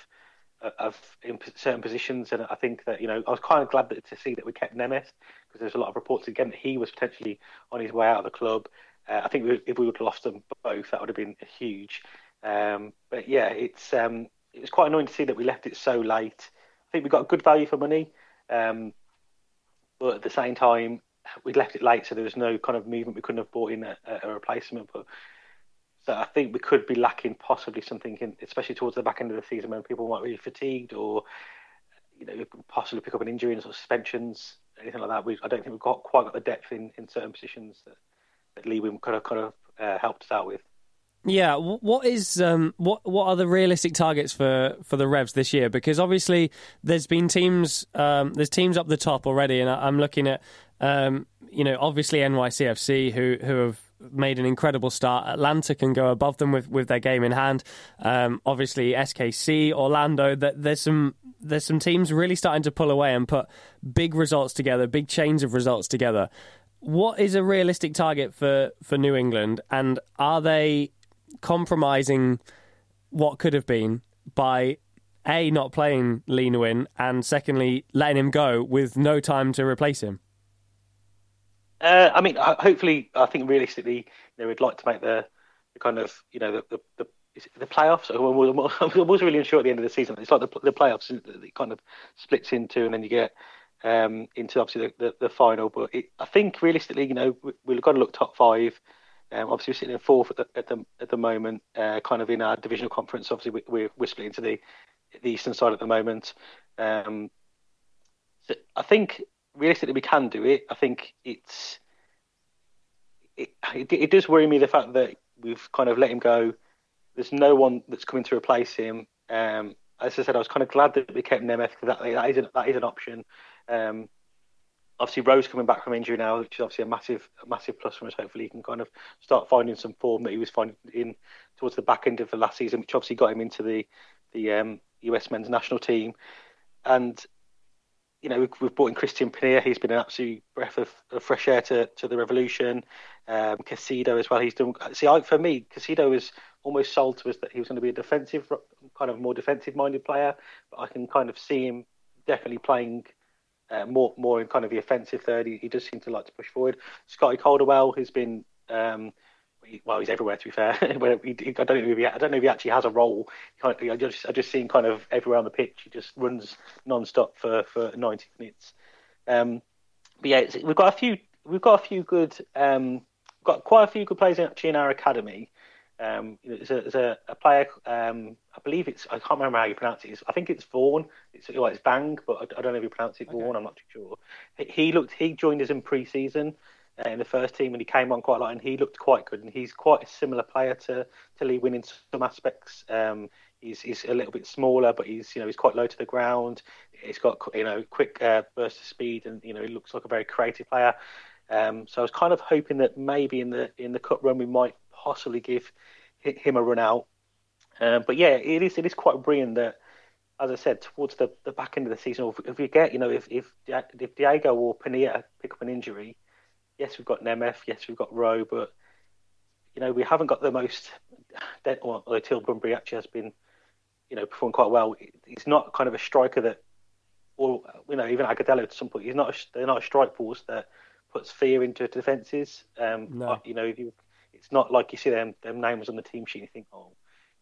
of in certain positions, and I think that you know I was kind of glad that, to see that we kept Nemeth because there's a lot of reports again that he was potentially on his way out of the club. Uh, I think we, if we would have lost them both, that would have been huge. Um, but yeah, it's um, it was quite annoying to see that we left it so late. I think we got a good value for money, um, but at the same time, we left it late, so there was no kind of movement. We couldn't have bought in a, a replacement, but so I think we could be lacking possibly something, in, especially towards the back end of the season when people might be fatigued or you know possibly pick up an injury and sort of suspensions, anything like that. We, I don't think we've got quite got the depth in, in certain positions that, that Lee kind of kind of uh, helped us out with. Yeah, what is um, what what are the realistic targets for, for the Revs this year? Because obviously there's been teams um, there's teams up the top already, and I'm looking at um, you know obviously NYCFC who who have made an incredible start. Atlanta can go above them with, with their game in hand. Um, obviously SKC, Orlando. That there's some there's some teams really starting to pull away and put big results together, big chains of results together. What is a realistic target for, for New England, and are they compromising what could have been by a not playing Lee Nguyen and secondly letting him go with no time to replace him? Uh, I mean, hopefully, I think realistically, know, we'd like to make the, the kind of you know the the, the, the playoffs. I was really unsure at the end of the season. It's like the, the playoffs it kind of splits into, and then you get um, into obviously the, the, final. But it, I think realistically, you know, we, have got to look top five. Um, obviously, we're sitting in fourth at the at the, at the moment, uh, kind of in our divisional conference. Obviously, we, we're, we're into the the eastern side at the moment. Um, so I think realistically we can do it. I think it's it, it, it does worry me the fact that we've kind of let him go. There's no one that's coming to replace him. Um, as I said, I was kind of glad that we kept Nemeth because that, that is an, that is an option. Um, obviously, Rowe's coming back from injury now, which is obviously a massive a massive plus for us. Hopefully, he can kind of start finding some form that he was finding in towards the back end of the last season, which obviously got him into the the um, US men's national team. And you know, we've, brought in Cristian Penilla. He's been an absolute breath of, of fresh air to, to the Revolution. Um, Caicedo as well. He's done. See, I, for me, Caicedo was almost sold to us that he was going to be a defensive, kind of more defensive-minded player. But I can kind of see him definitely playing uh, more more in kind of the offensive third. He, he, does seem to like to push forward. Scotty Caldwell, who's been um, well, he's everywhere. To be fair, I don't know if he, I don't know if he actually has a role. I just I just see him kind of everywhere on the pitch. He just runs non-stop for for 90 minutes. Um, but yeah, we've got a few we've got a few good um, got quite a few good players actually in our academy. Um, there's, a, there's a, a player, um, I believe it's, I can't remember how you pronounce it. It's, I think it's Vaughan. It's, well, it's Bang, but I, I, don't know if you pronounce it Vaughan. I'm not too sure. He looked, he joined us in pre-season in the first team and he came on quite a lot and he looked quite good. And he's quite a similar player to, to Lee Nguyen in some aspects. Um, he's, he's a little bit smaller, but he's, you know, he's quite low to the ground. He's got, you know, quick uh, burst of speed and, you know, he looks like a very creative player. Um, so I was kind of hoping that maybe in the in the cup run we might possibly give him a run out. Um, but yeah, it is it is quite brilliant that, as I said, towards the, the back end of the season, if, if we get you know if if if Diego or Penilla pick up an injury, yes we've got Nemeth, yes we've got Rowe, but you know we haven't got the most. Well, although Teal Bunbury actually has been, you know, performing quite well. He's not kind of a striker that, or you know, even Agudelo at some point. He's not. A, they're not a strike force that puts fear into defences. Um, no. You know, you, it's not like you see them them names on the team sheet and you think, oh,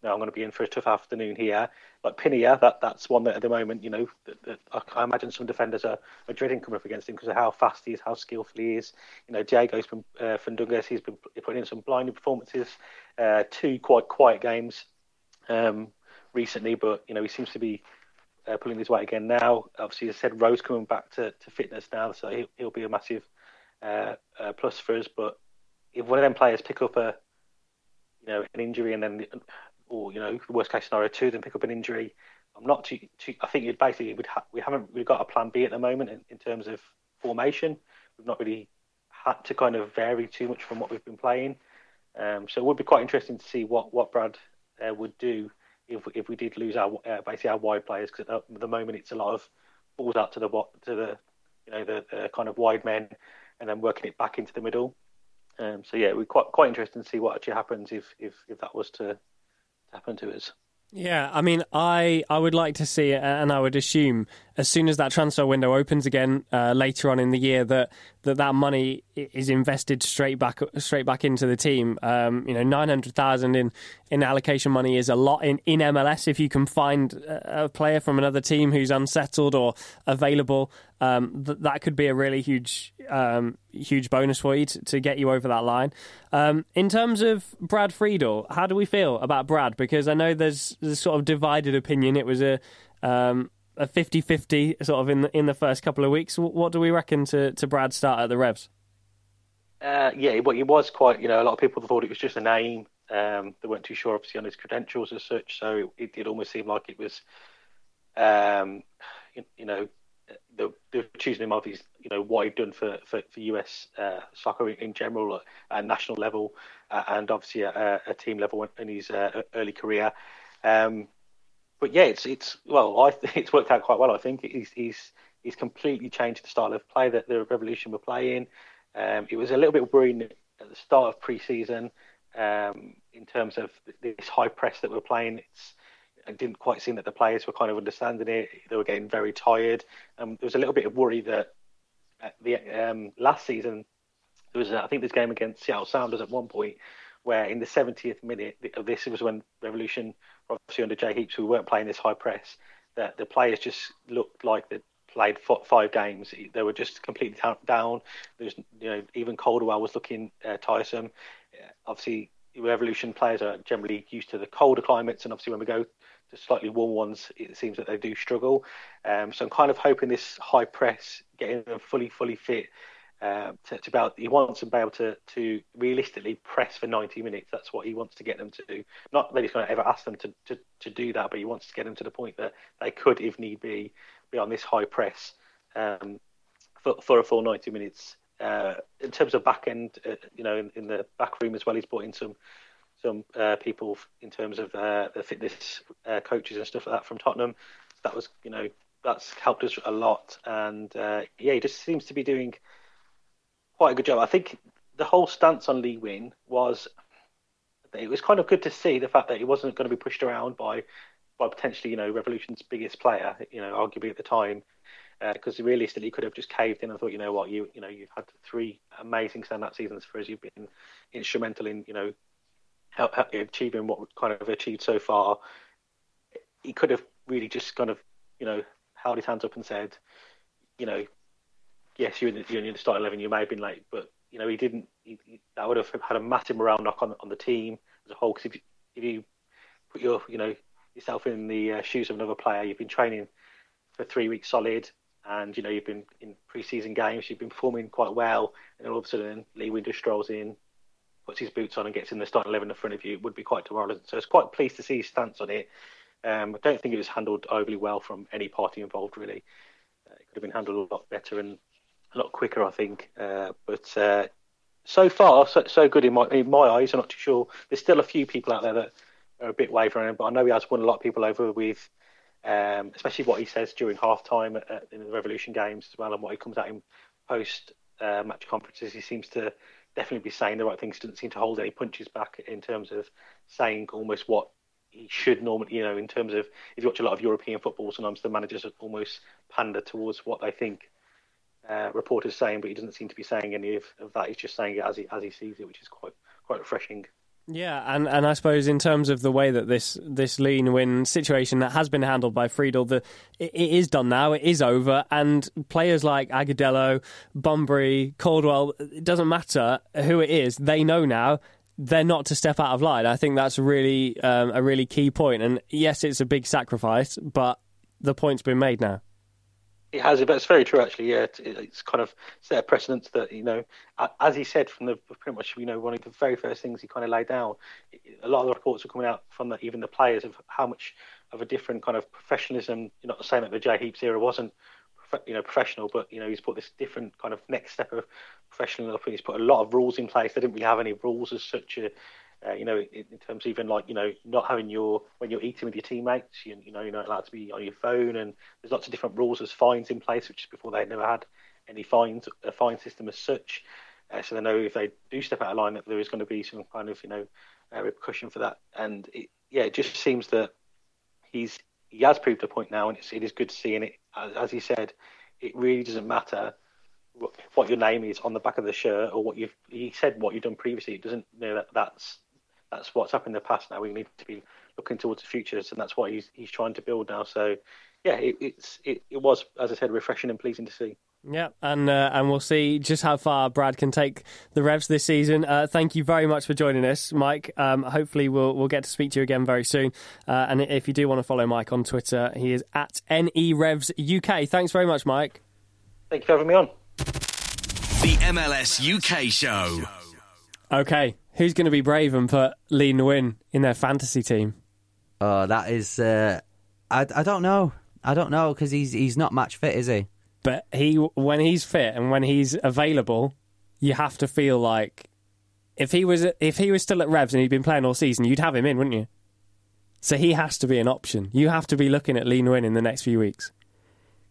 no, I'm going to be in for a tough afternoon here. Like Penilla, that that's one that at the moment, you know, that, that I imagine some defenders are, are dreading coming up against him because of how fast he is, how skillful he is. You know, Diego's been uh, Fernandes, he's been putting in some blinding performances, uh, two quite quiet games um, recently, but you know he seems to be uh, pulling his weight again now. Obviously, as I said, Rowe's coming back to, to fitness now, so he'll, he'll be a massive uh, uh, plus for us. But if one of them players pick up a, you know, an injury and then, or you know, the worst case scenario two, of them pick up an injury, I'm not too. too I think it basically would ha- we haven't really got a plan B at the moment in, in terms of formation. We've not really had to kind of vary too much from what we've been playing. Um, so it would be quite interesting to see what what Brad uh, would do if if we did lose our uh, basically our wide players because at the moment it's a lot of balls out to the to the you know the, the kind of wide men and then working it back into the middle. Um, so yeah, we're quite quite interested to see what actually happens if if, if that was to happen to us. Yeah, I mean, I I would like to see, and I would assume as soon as that transfer window opens again uh, later on in the year, that that that money is invested straight back straight back into the team. Um, you know, nine hundred thousand in in allocation money is a lot in, in MLS. If you can find a player from another team who's unsettled or available, um, th- that could be a really huge um, huge bonus for you to, to, get you over that line. Um, in terms of Brad Friedel, how do we feel about Brad? Because I know there's, there's sort of divided opinion. It was a um, a 50-50 sort of in the, in the first couple of weeks. What do we reckon to, to Brad start at the Revs? Uh, yeah, well, it was quite. You know, a lot of people thought it was just a name. Um, they weren't too sure, obviously, on his credentials as such. So it, it did almost seem like it was, um, you, you, know, they, were choosing him off his, you know, what he'd done for for, for US uh, soccer in, general at national level, uh, and obviously at a team level in his uh, early career. Um, but yeah, it's it's well, I it's worked out quite well. I think he's he's he's completely changed the style of play that the Revolution were playing. Um, it was a little bit worrying at the start of pre-season um, in terms of this high press that we're playing. It's I didn't quite seem that the players were kind of understanding it. They were getting very tired. Um, there was a little bit of worry that the um, last season there was, I think, this game against Seattle Sounders at one point where in the 70th minute of this was when Revolution, obviously under Jay Heaps, we weren't playing this high press, that the players just looked like they played five games. They were just completely down. There's, you know, even Caldwell was looking uh, tiresome. Obviously, Revolution players are generally used to the colder climates, and obviously when we go to slightly warm ones, it seems that they do struggle. Um, so I'm kind of hoping this high press, getting them fully, fully fit, uh, to, to about he wants to be able to to realistically press for 90 minutes. That's what he wants to get them to do. Not that he's going to ever ask them to, to, to do that, but he wants to get them to the point that they could, if need be, be on this high press um, for for a full 90 minutes. Uh, in terms of back end, uh, you know, in, in, the back room as well, he's brought in some some uh, people in terms of uh, the fitness uh, coaches and stuff like that from Tottenham. That was, you know, that's helped us a lot. And yeah, he just seems to be doing quite a good job. I think the whole stance on Lee Nguyen was it was kind of good to see the fact that he wasn't going to be pushed around by by potentially you know Revolution's biggest player, you know, arguably at the time, because uh, realistically he could have just caved in and thought, you know what, you you know you've had three amazing standout seasons for us, you've been instrumental in you know achieving what we've kind of achieved so far. He could have really just kind of you know held his hands up and said, you know, yes, you're in the, start eleven. You may have been late, but you know he didn't. He, he, that would have had a massive morale knock on on the team as a whole. Because if you, if you put your you know yourself in the uh, shoes of another player, you've been training for three weeks solid, and you know you've been in pre-season games, you've been performing quite well, and all of a sudden Lee Nguyen strolls in, puts his boots on, and gets in the starting eleven in front of you. It would be quite demoralising. So it's quite pleased to see his stance on it. Um, I don't think it was handled overly well from any party involved. Really, uh, it could have been handled a lot better and a lot quicker, I think. Uh, but uh, so far, so, so good in my in my eyes. I'm not too sure. There's still a few people out there that are a bit wavering, but I know he has won a lot of people over with, um, especially what he says during half time in the Revolution games as well, and what he comes out in post uh, match conferences. He seems to definitely be saying the right things. Doesn't seem to hold any punches back in terms of saying almost what he should normally, you know, in terms of if you watch a lot of European football, sometimes the managers almost pander towards what they think uh, reporters saying, but he doesn't seem to be saying any of, of that. He's just saying it as he as he sees it, which is quite quite refreshing. Yeah, and, and I suppose in terms of the way that this this Lee Nguyen situation that has been handled by Friedel, the it, it is done now, it is over, and players like Agudelo, Bunbury, Caldwell, it doesn't matter who it is, they know now they're not to step out of line. I think that's really um, a really key point. And yes, it's a big sacrifice, but the point's been made now. It has, but it's very true actually. Yeah, it's kind of set a precedent that you know, as he said from the pretty much you know one of the very first things he kind of laid down. A lot of the reports are coming out from the, even the players of how much of a different kind of professionalism. You're not saying that the Jay Heaps era wasn't you know professional, but you know he's put this different kind of next step of professional up, and he's put a lot of rules in place. They didn't really have any rules as such. A, uh, you know, in, in, terms of even like you know not having your when you're eating with your teammates, you, you know you're not allowed to be on your phone, and there's lots of different rules. There's fines in place, which before they never had any fines, a fine system as such. Uh, so they know if they do step out of line that there is going to be some kind of you know uh, repercussion for that. And it, yeah, it just seems that he's he has proved a point now, and it's, it is good to see. And it, as, as he said, it really doesn't matter what your name is on the back of the shirt or what you've. He said what you've done previously. It doesn't you know that that's that's what's happened in the past. Now we need to be looking towards the future, and that's what he's he's trying to build now. So yeah, it, it's it, it was as I said refreshing and pleasing to see. Yeah, and uh, and we'll see just how far Brad can take the Revs this season. Uh, thank you very much for joining us, Mike. Um, hopefully, we'll we'll get to speak to you again very soon. Uh, and if you do want to follow Mike on Twitter, he is at nerevs UK. Thanks very much, Mike. Thank you for having me on. The MLS UK show. Okay, who's going to be brave and put Lee Nguyen in their fantasy team? Oh, that is. Uh, I I don't know. I don't know because he's he's not match fit, is he? but he when he's fit and when he's available, you have to feel like if he was if he was still at Revs and he'd been playing all season, you'd have him in, wouldn't you? So he has to be an option. You have to be looking at Lee Nguyen in the next few weeks.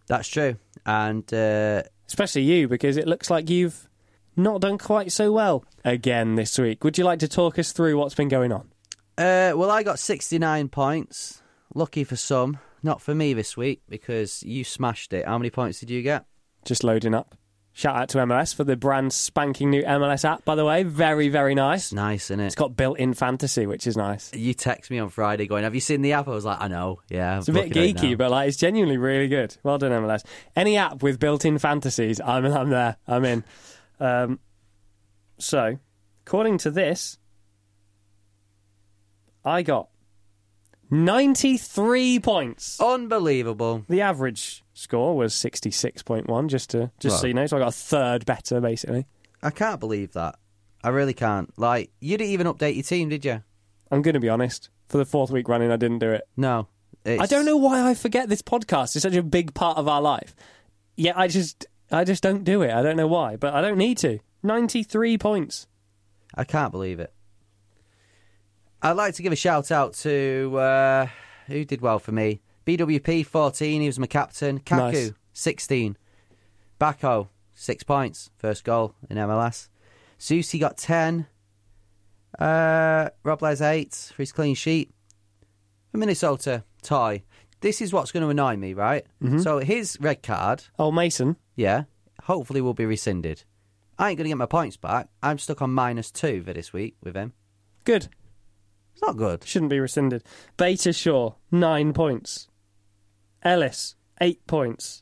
That's true, and uh... especially you because it looks like you've not done quite so well again this week. Would you like to talk us through what's been going on? Uh, well, I got sixty nine points. Lucky for some. Not for me this week because you smashed it. How many points did you get? Just loading up. Shout out to MLS for the brand spanking new MLS app, by the way. Very, very nice. It's nice, isn't it? It's got built in fantasy, which is nice. You text me on Friday going, Have you seen the app? I was like, I know, yeah. It's a bit geeky, but like it's genuinely really good. Well done, MLS. Any app with built in fantasies, I'm, I'm there. I'm in. Um, so, according to this, I got 93 points. Unbelievable. The average score was 66.1, just to just well, so you know. So I got a third better, basically. I can't believe that. I really can't. Like, you didn't even update your team, did you? I'm going to be honest. For the fourth week running, I didn't do it. No. It's... I don't know why I forget this podcast is such a big part of our life. Yeah, I just, I just don't do it. I don't know why, but I don't need to. 93 points. I can't believe it. I'd like to give a shout out to uh, who did well for me. BWP 14, he was my captain. Kaku nice. 16. Barco 6 points, first goal in MLS. Zusi got 10. Uh, Robles 8 for his clean sheet. For Minnesota, Toye. This is what's going to annoy me, right? Mm-hmm. So his red card. Oh, Mason. Yeah. Hopefully will be rescinded. I ain't going to get my points back. I'm stuck on minus two for this week with him. Good. It's not good. Shouldn't be rescinded. Beitashour, nine points. Ellis, eight points.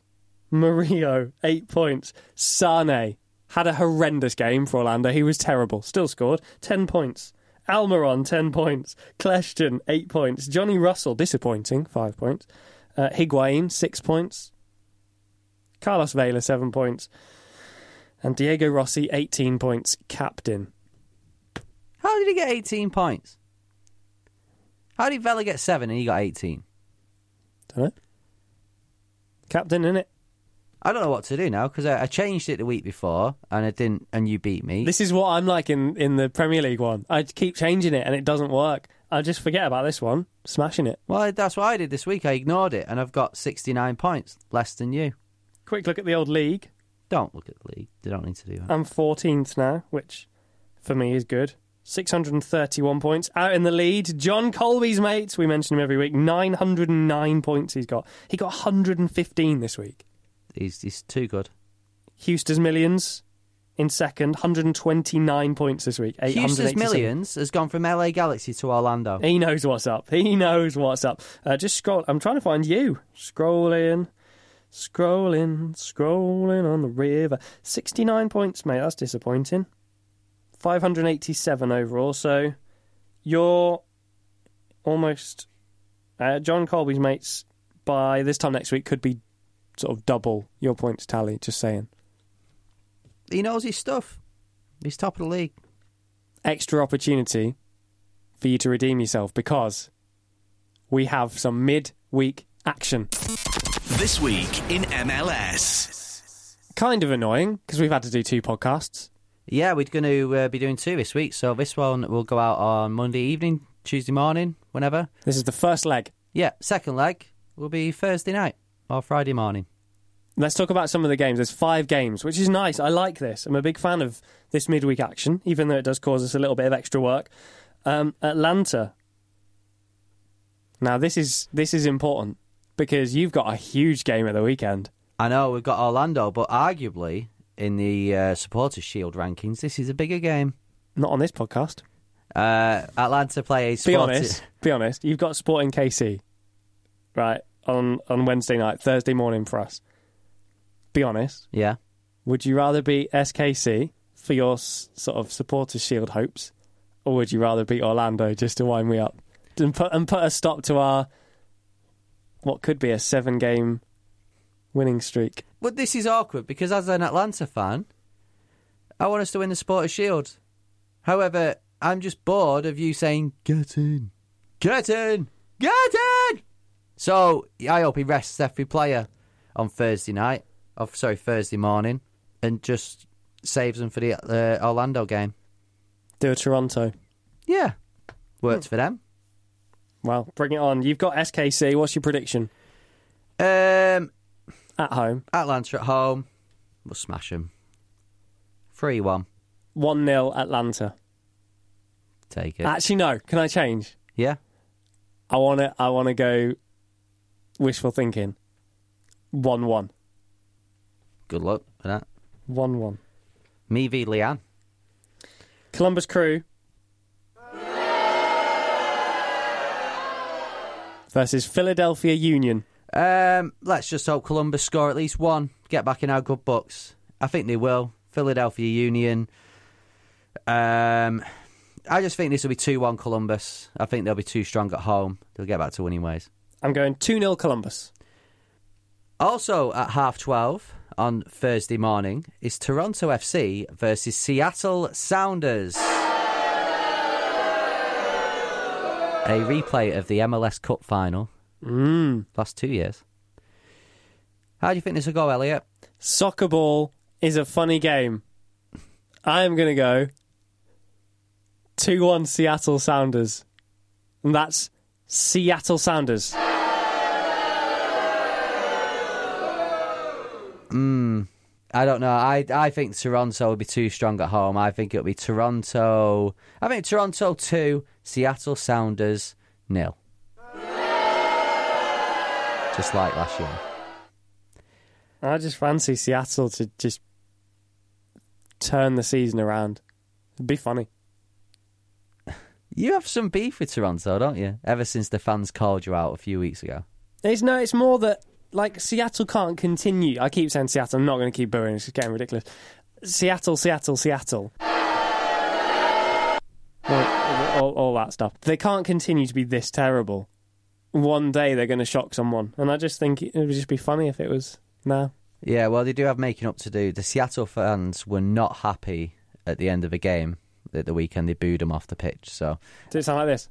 Murillo, eight points. Sane had a horrendous game for Orlando. He was terrible. Still scored ten points. Almiron, 10 points. Kljestan, 8 points. Johnny Russell, disappointing, 5 points. Uh, Higuain, 6 points. Carlos Vela, 7 points. And Diego Rossi, 18 points, captain. How did he get 18 points? How did Vela get seven and he got 18? Don't know. Captain, in it. I don't know what to do now because I, I, changed it the week before and I didn't, and you beat me. This is what I'm like in, in the Premier League one. I keep changing it and it doesn't work. I just forget about this one, smashing it. Well, that's what I did this week. I ignored it and I've got 69 points, less than you. Quick look at the old league. Don't look at the league. They don't need to do that. I'm 14th now, which for me is good. 631 points. Out in the lead, John Colby's mates. We mention him every week. 909 points he's got. He got 115 this week. He's, he's too good. Houston's Millions in second, 129 points this week. Houston's Millions has gone from LA Galaxy to Orlando. He knows what's up. He knows what's up. Uh, just scroll. I'm trying to find you. Scrolling. Scrolling, scrolling on the river. 69 points, mate. That's disappointing. 587 overall. So you're almost uh, John Colby's mates by this time next week could be sort of double your points tally. Just saying. He knows his stuff. He's top of the league. Extra opportunity for you to redeem yourself because we have some mid-week action. This week in MLS. Kind of annoying because we've had to do two podcasts. Yeah, we're going to uh, be doing two this week. So this one will go out on Monday evening, Tuesday morning, whenever. This is the first leg. Yeah, second leg will be Thursday night or Friday morning. Let's talk about some of the games. There's five games, which is nice. I like this. I'm a big fan of this midweek action, even though it does cause us a little bit of extra work. Um, Atlanta. Now this is this is important because you've got a huge game at the weekend. I know we've got Orlando, but arguably in the uh, Supporters Shield rankings, this is a bigger game. Not on this podcast. Uh, Atlanta play a Be honest. Be honest. You've got Sporting KC, right on on Wednesday night, Thursday morning for us. Be honest. Yeah. Would you rather be SKC for your s- sort of supporters shield hopes, or would you rather beat Orlando just to wind me up and put and put a stop to our what could be a seven game winning streak? But this is awkward because as an Atlanta fan, I want us to win the Supporters Shield. However, I'm just bored of you saying, get in, get in, get in. So I hope he rests every player on Thursday night, or sorry, Thursday morning, and just saves them for the uh, Orlando game. Do a Toronto. Yeah, works for them. Well, bring it on. You've got SKC. What's your prediction Um, at home? Atlanta at home, we'll smash them. Three one, One 0 Atlanta. take it. Actually, no. Can I change? yeah, I want to. I want to go. Wishful thinking. One one. good luck for that. One one. Me v Leanne. Columbus Crew versus Philadelphia Union. Um, let's just hope Columbus score at least one, get back in our good books. I think they will. Philadelphia Union. Um, I just think this will be 2 1 Columbus. I think they'll be too strong at home. They'll get back to winning ways. I'm going 2 0 Columbus. Also at half 12 on Thursday morning is Toronto FC versus Seattle Sounders. A replay of the MLS Cup final. Mm. Last two years. How do you think this will go, Elliot? Soccer ball is a funny game. I am going to go 2 1 Seattle Sounders. And that's Seattle Sounders. Hmm. I don't know. I I think Toronto will be too strong at home. I think it'll be Toronto. I think Toronto two, Seattle Sounders nil. Just like last year. I just fancy Seattle to just turn the season around. It'd be funny. You have some beef with Toronto, don't you? Ever since the fans called you out a few weeks ago. It's no, it's more that like Seattle can't continue. I keep saying Seattle. I'm not going to keep booing. It's getting ridiculous. Seattle, Seattle, Seattle. all, all, all that stuff. They can't continue to be this terrible. One day they're going to shock someone, and I just think it would just be funny if it was now. Yeah, well, they do have making up to do. The Seattle fans were not happy at the end of the game at the weekend. They booed them off the pitch. So Did it sound like this?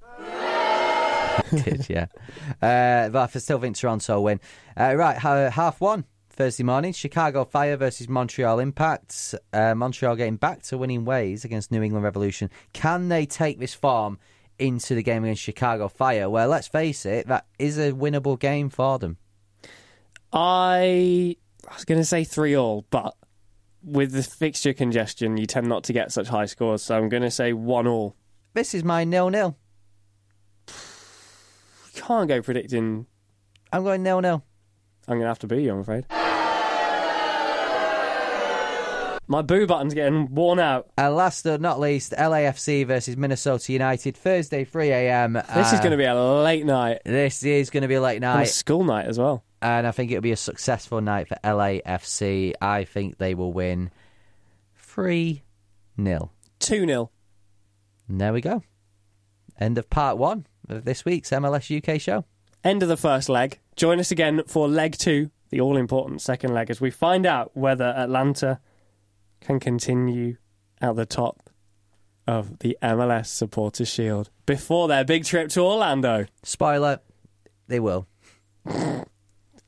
did, yeah. Uh, but I still think Toronto win. Uh, right, ha- half one Thursday morning. Chicago Fire versus Montreal Impact. Uh, Montreal getting back to winning ways against New England Revolution. Can they take this form into the game against Chicago Fire? Well, let's face it, that is a winnable game for them. I, I was going to say three all, but with the fixture congestion, you tend not to get such high scores. So I'm going to say one all. This is my nil nil. Can't go predicting. I'm going nil nil. I'm going to have to be you, I'm afraid. My boo button's getting worn out. And last but not least, LAFC versus Minnesota United, Thursday, 3 a.m. This is going to be a uh, late night. This is going to be a late And a night. school night as well. and I think it'll be a successful night for LAFC. I think they will win 3 0. 2 0. And there we go. End of part one of this week's MLS UK show. End of the first leg. Join us again for leg two, the all important second leg, as we find out whether Atlanta can continue at the top of the MLS Supporters Shield before their big trip to Orlando. Spoiler, they will.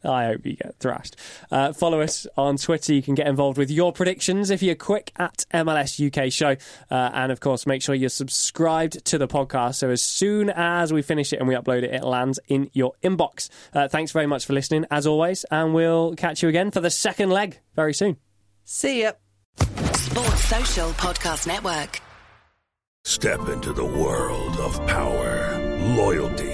I hope you get thrashed. Uh, follow us on Twitter. You can get involved with your predictions if you're quick at MLS UK Show. Uh, and of course, make sure you're subscribed to the podcast so as soon as we finish it and we upload it, it lands in your inbox. Uh, thanks very much for listening, as always. And we'll catch you again for the second leg very soon. See ya. Sports Social Podcast Network. Step into the world of power, loyalty,